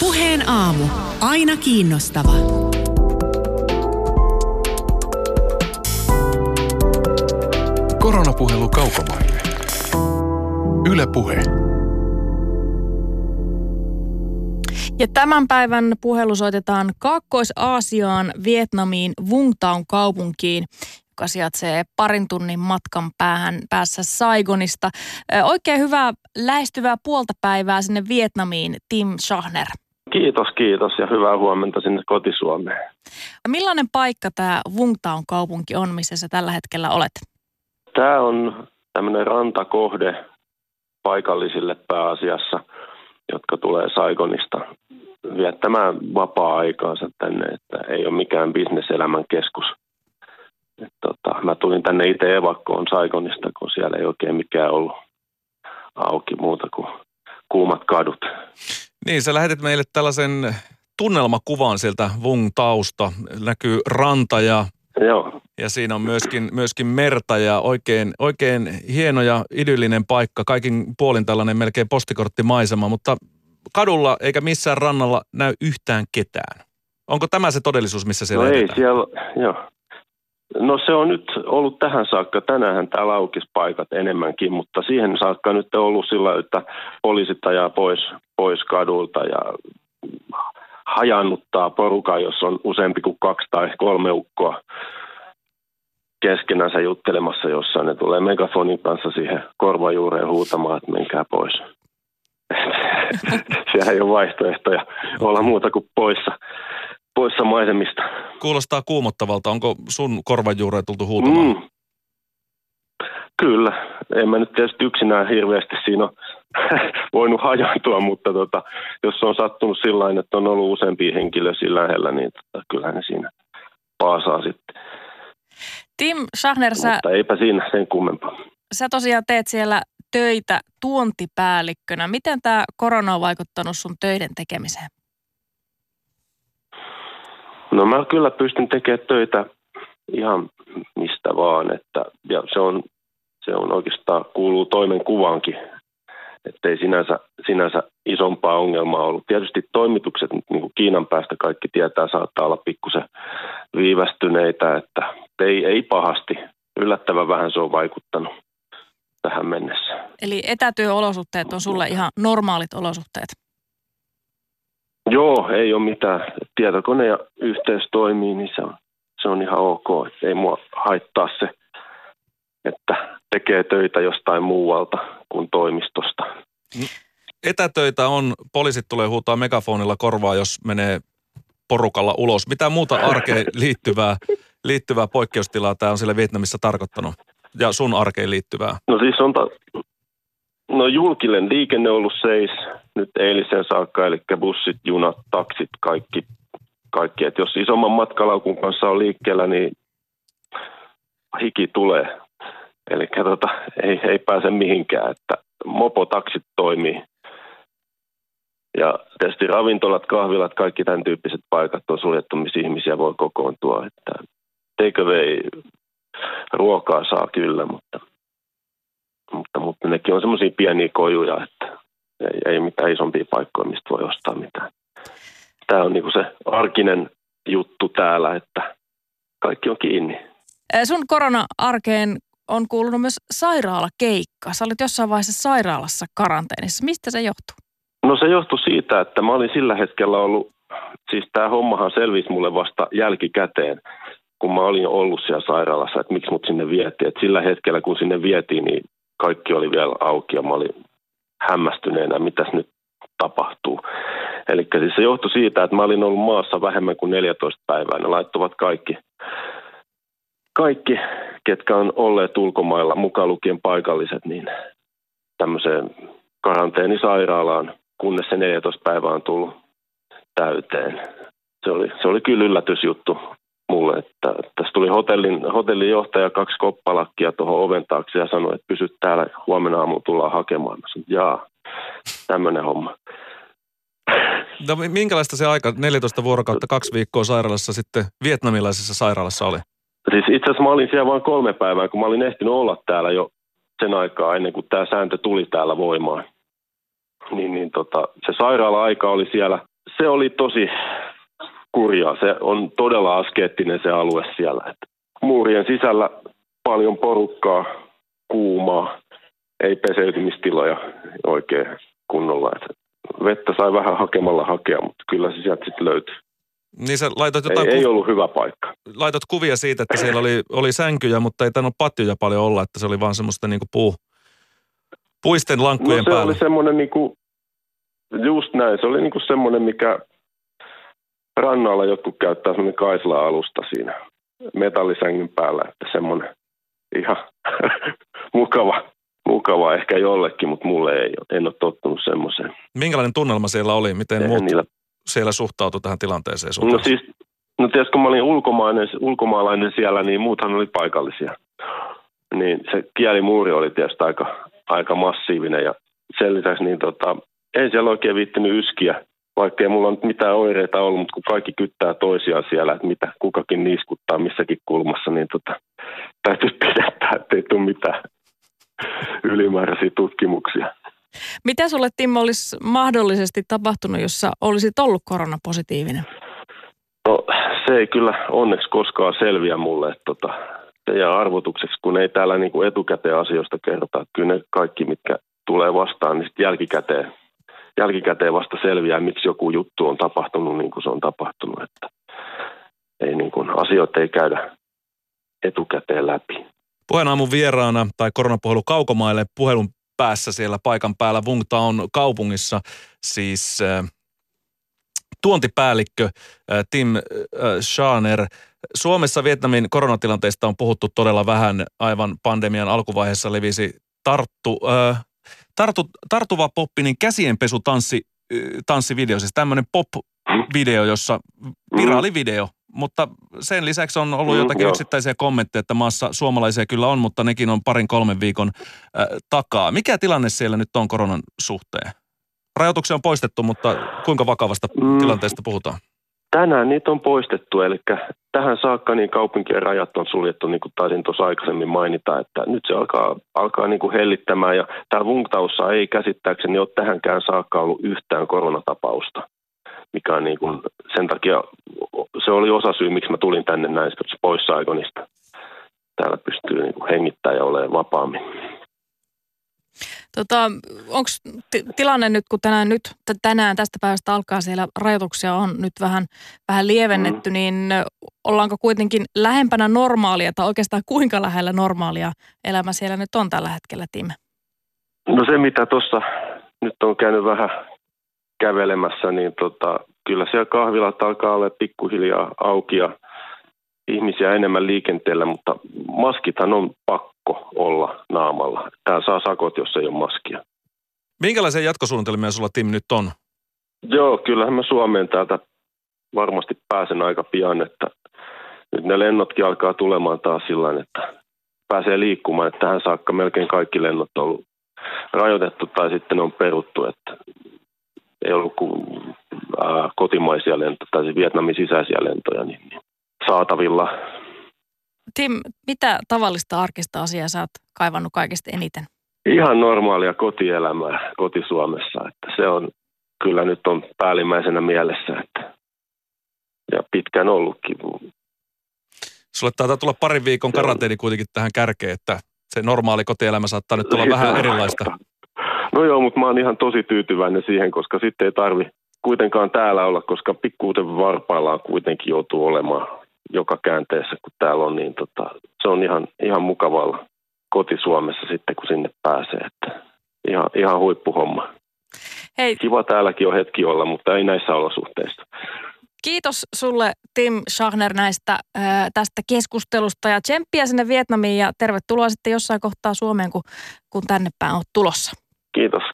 Puheen aamu. Aina kiinnostava. Koronapuhelu kaukomaille. Yle Puhe. Ja tämän päivän puhelu soitetaan Kaakkois-Aasiaan, Vietnamiin, Vungtaun kaupunkiin, joka sijaitsee parin tunnin matkan päähän päässä Saigonista. Oikein hyvää lähestyvää puolta päivää sinne Vietnamiin, Tim Schachner. Kiitos, kiitos ja hyvää huomenta sinne kotisuomeen. Millainen paikka tämä Vungtaun kaupunki on, missä sä tällä hetkellä olet? Tämä on tämmöinen rantakohde paikallisille pääasiassa, jotka tulee Saigonista viettämään vapaa-aikaansa tänne, että ei ole mikään bisneselämän keskus. Et tota, mä tulin tänne itse evakkoon Saigonista, kun siellä ei oikein mikään ollut auki muuta kuin kuumat kadut. Niin, sä lähetit meille tällaisen tunnelmakuvan sieltä Vung tausta. Näkyy ranta ja, Joo, ja siinä on myöskin, myöskin merta ja oikein, oikein hieno ja idyllinen paikka. Kaikin puolin tällainen melkein postikorttimaisema, mutta kadulla eikä missään rannalla näy yhtään ketään. Onko tämä se todellisuus, missä siellä no ei siellä, joo. No se on nyt ollut tähän saakka. Tänään täällä aukis paikat enemmänkin, mutta siihen saakka nyt on ollut sillä, että poliisit ajaa pois, pois kadulta ja hajannuttaa porukan, jos on useampi kuin kaksi tai kolme ukkoa keskenänsä juttelemassa jossain. Ne tulee megafonin kanssa siihen korvajuureen huutamaan, että menkää pois. Siellä ei ole vaihtoehtoja olla muuta kuin poissa, poissa maisemista. Kuulostaa kuumottavalta. Onko sun korvajuureen tultu huutamaan? Mm. Kyllä. En mä nyt tietysti yksinään hirveästi siinä ole voinut hajantua, mutta tota, jos on sattunut sillä tavalla, että on ollut useampia henkilöä sillä lähellä, niin tota, kyllähän ne siinä paasaa sitten. Tim Schachner, sä, Mutta eipä siinä sen kummempaa. sä tosiaan teet siellä töitä tuontipäällikkönä. Miten tämä korona on vaikuttanut sun töiden tekemiseen? No mä kyllä pystyn tekemään töitä ihan mistä vaan, että, ja se on, se on oikeastaan kuuluu toimen kuvaankin, ettei sinänsä, sinänsä isompaa ongelmaa ollut. Tietysti toimitukset, niin kuin Kiinan päästä kaikki tietää, saattaa olla pikkusen viivästyneitä, että ei, ei pahasti. Yllättävän vähän se on vaikuttanut tähän mennessä. Eli etätyöolosuhteet on sulle ihan normaalit olosuhteet. Joo, ei ole mitään. Tietokone ja yhteys toimii, niin se on, se on ihan ok. Et ei mua haittaa se, että tekee töitä jostain muualta kuin toimistosta. Etätöitä on, poliisit tulee huutaa megafonilla korvaa, jos menee porukalla ulos. Mitä muuta arkeen liittyvää, liittyvää poikkeustilaa tämä on siellä Vietnamissa tarkoittanut? Ja sun arkeen liittyvää? No siis on ta- no julkinen liikenne on ollut seis nyt eilisen saakka, eli bussit, junat, taksit, kaikki. kaikki. Et jos isomman matkalaukun kanssa on liikkeellä, niin hiki tulee. Eli tota, ei, ei pääse mihinkään, että mopotaksit toimii. Ja tietysti ravintolat, kahvilat, kaikki tämän tyyppiset paikat on suljettu, missä ihmisiä voi kokoontua. Että takeaway ruokaa saa kyllä, mutta, mutta, mutta nekin on semmoisia pieniä kojuja, että ei, ei mitään isompia paikkoja, mistä voi ostaa mitään. Tämä on niinku se arkinen juttu täällä, että kaikki on kiinni. Sun korona-arkeen on kuulunut myös sairaalakeikka. Sä olit jossain vaiheessa sairaalassa karanteenissa. Mistä se johtuu? No se johtui siitä, että mä olin sillä hetkellä ollut, siis tämä hommahan selvisi mulle vasta jälkikäteen, kun mä olin ollut siellä sairaalassa, että miksi mut sinne vietiin. Et sillä hetkellä, kun sinne vietiin, niin kaikki oli vielä auki ja mä olin hämmästyneenä, mitäs nyt tapahtuu. Eli siis se johtui siitä, että mä olin ollut maassa vähemmän kuin 14 päivää. Ne laittuvat kaikki, kaikki ketkä on olleet ulkomailla, mukaan lukien paikalliset, niin tämmöiseen karanteenisairaalaan, kunnes se 14 päivää on tullut täyteen. Se oli, se oli kyllä yllätysjuttu mulle, että tässä tuli hotellin, hotellin johtaja kaksi koppalakkia tuohon oven taakse ja sanoi, että pysyt täällä, huomenna aamulla tullaan hakemaan. Mä sanoin, jaa, tämmöinen homma. No, mi- minkälaista se aika, 14 vuorokautta, kaksi viikkoa sairaalassa sitten vietnamilaisessa sairaalassa oli? Siis itse asiassa mä olin siellä vain kolme päivää, kun mä olin ehtinyt olla täällä jo sen aikaa ennen kuin tämä sääntö tuli täällä voimaan. Niin, niin tota, se sairaala-aika oli siellä se oli tosi kurjaa. Se on todella askeettinen se alue siellä. Et muurien sisällä paljon porukkaa, kuumaa, ei peseytymistiloja oikein kunnolla. Et vettä sai vähän hakemalla hakea, mutta kyllä se sieltä sitten löytyi. Niin sä laitot jotain Ei, ei kuv- ollut hyvä paikka. laitot kuvia siitä, että siellä oli, oli sänkyjä, mutta ei tainnut patjoja paljon olla, että se oli vaan semmoista niinku puu, puisten No lankkujen se päällä. oli semmoinen niinku, just näin, se oli niinku semmoinen, mikä rannalla jotkut käyttää semmoinen Kaisla-alusta siinä metallisängyn päällä, että semmoinen ihan mukava, mukava ehkä jollekin, mutta mulle ei. En ole tottunut semmoiseen. Minkälainen tunnelma siellä oli? Miten muut niillä siellä suhtautui tähän tilanteeseen? sun No siis, no tietysti kun mä olin ulkomainen, ulkomaalainen siellä, niin muuthan oli paikallisia. Niin se kielimuuri oli tietysti aika, aika massiivinen ja sen lisäksi niin tota, ei siellä oikein viittinyt yskiä, vaikka ei mulla nyt mitään oireita ollut, mutta kun kaikki kyttää toisiaan siellä, että mitä kukakin niiskuttaa missäkin kulmassa, niin tota, täytyy pidättää, ettei tule mitään ylimääräisiä tutkimuksia. Mitä sulle Timmo olisi mahdollisesti tapahtunut, jos sä olisit ollut koronapositiivinen? No se ei kyllä onneksi koskaan selviä mulle, että tota, se jää arvotukseksi, kun ei täällä niinku etukäteen asioista kerrota. Kyllä ne kaikki, mitkä tulee vastaan, niin sitten jälkikäteen, jälkikäteen vasta selviää, miksi joku juttu on tapahtunut niin kuin se on tapahtunut. Että ei niin kuin, asioita ei käydä etukäteen läpi. Puheen aamun vieraana tai koronapuhelu kaukomaille puhelun päässä siellä paikan päällä Wungtaon kaupungissa siis äh, tuontipäällikkö äh, Tim äh, Schaner. Suomessa Vietnamin koronatilanteesta on puhuttu todella vähän. Aivan pandemian alkuvaiheessa levisi tarttu, äh, tartu, tartuva poppinen käsienpesutanssi äh, tanssivideo, siis tämmöinen pop-video, jossa viraalivideo, mutta sen lisäksi on ollut Mm, jotakin joo. yksittäisiä kommentteja, että maassa suomalaisia kyllä on, mutta nekin on parin kolmen viikon äh, takaa. Mikä tilanne siellä nyt on koronan suhteen? Rajoituksia on poistettu, mutta kuinka vakavasta Mm. tilanteesta puhutaan? Tänään niitä on poistettu, eli tähän saakka niin kaupunkien rajat on suljettu, niin kuin taisin tuossa aikaisemmin mainita, että nyt se alkaa, alkaa niin kuin hellittämään, ja täällä Vungtaussa ei käsittääkseni ole tähänkään saakka ollut yhtään koronatapausta, mikä on niin kuin, sen takia, se oli osa syy, miksi mä tulin tänne näin pois. Täällä pystyy niin kuin hengittämään ja olemaan vapaammin. Tota, Onko tilanne nyt, kun tänään, nyt, tänään tästä päivästä alkaa siellä rajoituksia on nyt vähän, vähän lievennetty, mm. niin ollaanko kuitenkin lähempänä normaalia tai oikeastaan kuinka lähellä normaalia elämä siellä nyt on tällä hetkellä, Tim? No se, mitä tuossa nyt on käynyt vähän kävelemässä, niin tota, kyllä siellä kahvilat alkaa olla pikkuhiljaa auki ja ihmisiä enemmän liikenteellä, mutta maskithan on pakko olla naamalla. Tää saa sakot, jos ei ole maskia. Minkälaisia jatkosuunnitelmia sulla Tim nyt on? Joo, kyllähän mä Suomeen täältä varmasti pääsen aika pian, että nyt ne lennotkin alkaa tulemaan taas sillä että pääsee liikkumaan. Että tähän saakka melkein kaikki lennot on ollut rajoitettu tai sitten ne on peruttu, että ei ollut kuin ää, kotimaisia lentoja tai siis Vietnamin sisäisiä lentoja niin, niin saatavilla. Tim, mitä tavallista arkista asiaa sä oot kaivannut kaikista eniten? Ihan normaalia kotielämää koti-Suomessa, että se on kyllä nyt on päällimmäisenä mielessä, että ja pitkään ollutkin. Sulle taitaa tulla parin viikon karanteeni kuitenkin tähän kärkeen, että se normaali kotielämä saattaa nyt olla vähän erilaista. No joo, mutta mä oon ihan tosi tyytyväinen siihen, koska sitten ei tarvi kuitenkaan täällä olla, koska pikkuuten varpaillaan kuitenkin joutuu olemaan joka käänteessä, kun täällä on, niin tota, se on ihan, ihan mukavalla koti-Suomessa sitten, kun sinne pääsee. Että ihan, ihan huippuhomma. Hei, Kiva täälläkin on hetki olla, mutta ei näissä olosuhteissa. kiitos sulle Tim Schachner näistä ää, tästä keskustelusta ja tsemppiä sinne Vietnamiin ja tervetuloa sitten jossain kohtaa Suomeen, kun, kun tänne päin oot tulossa. Kiitos.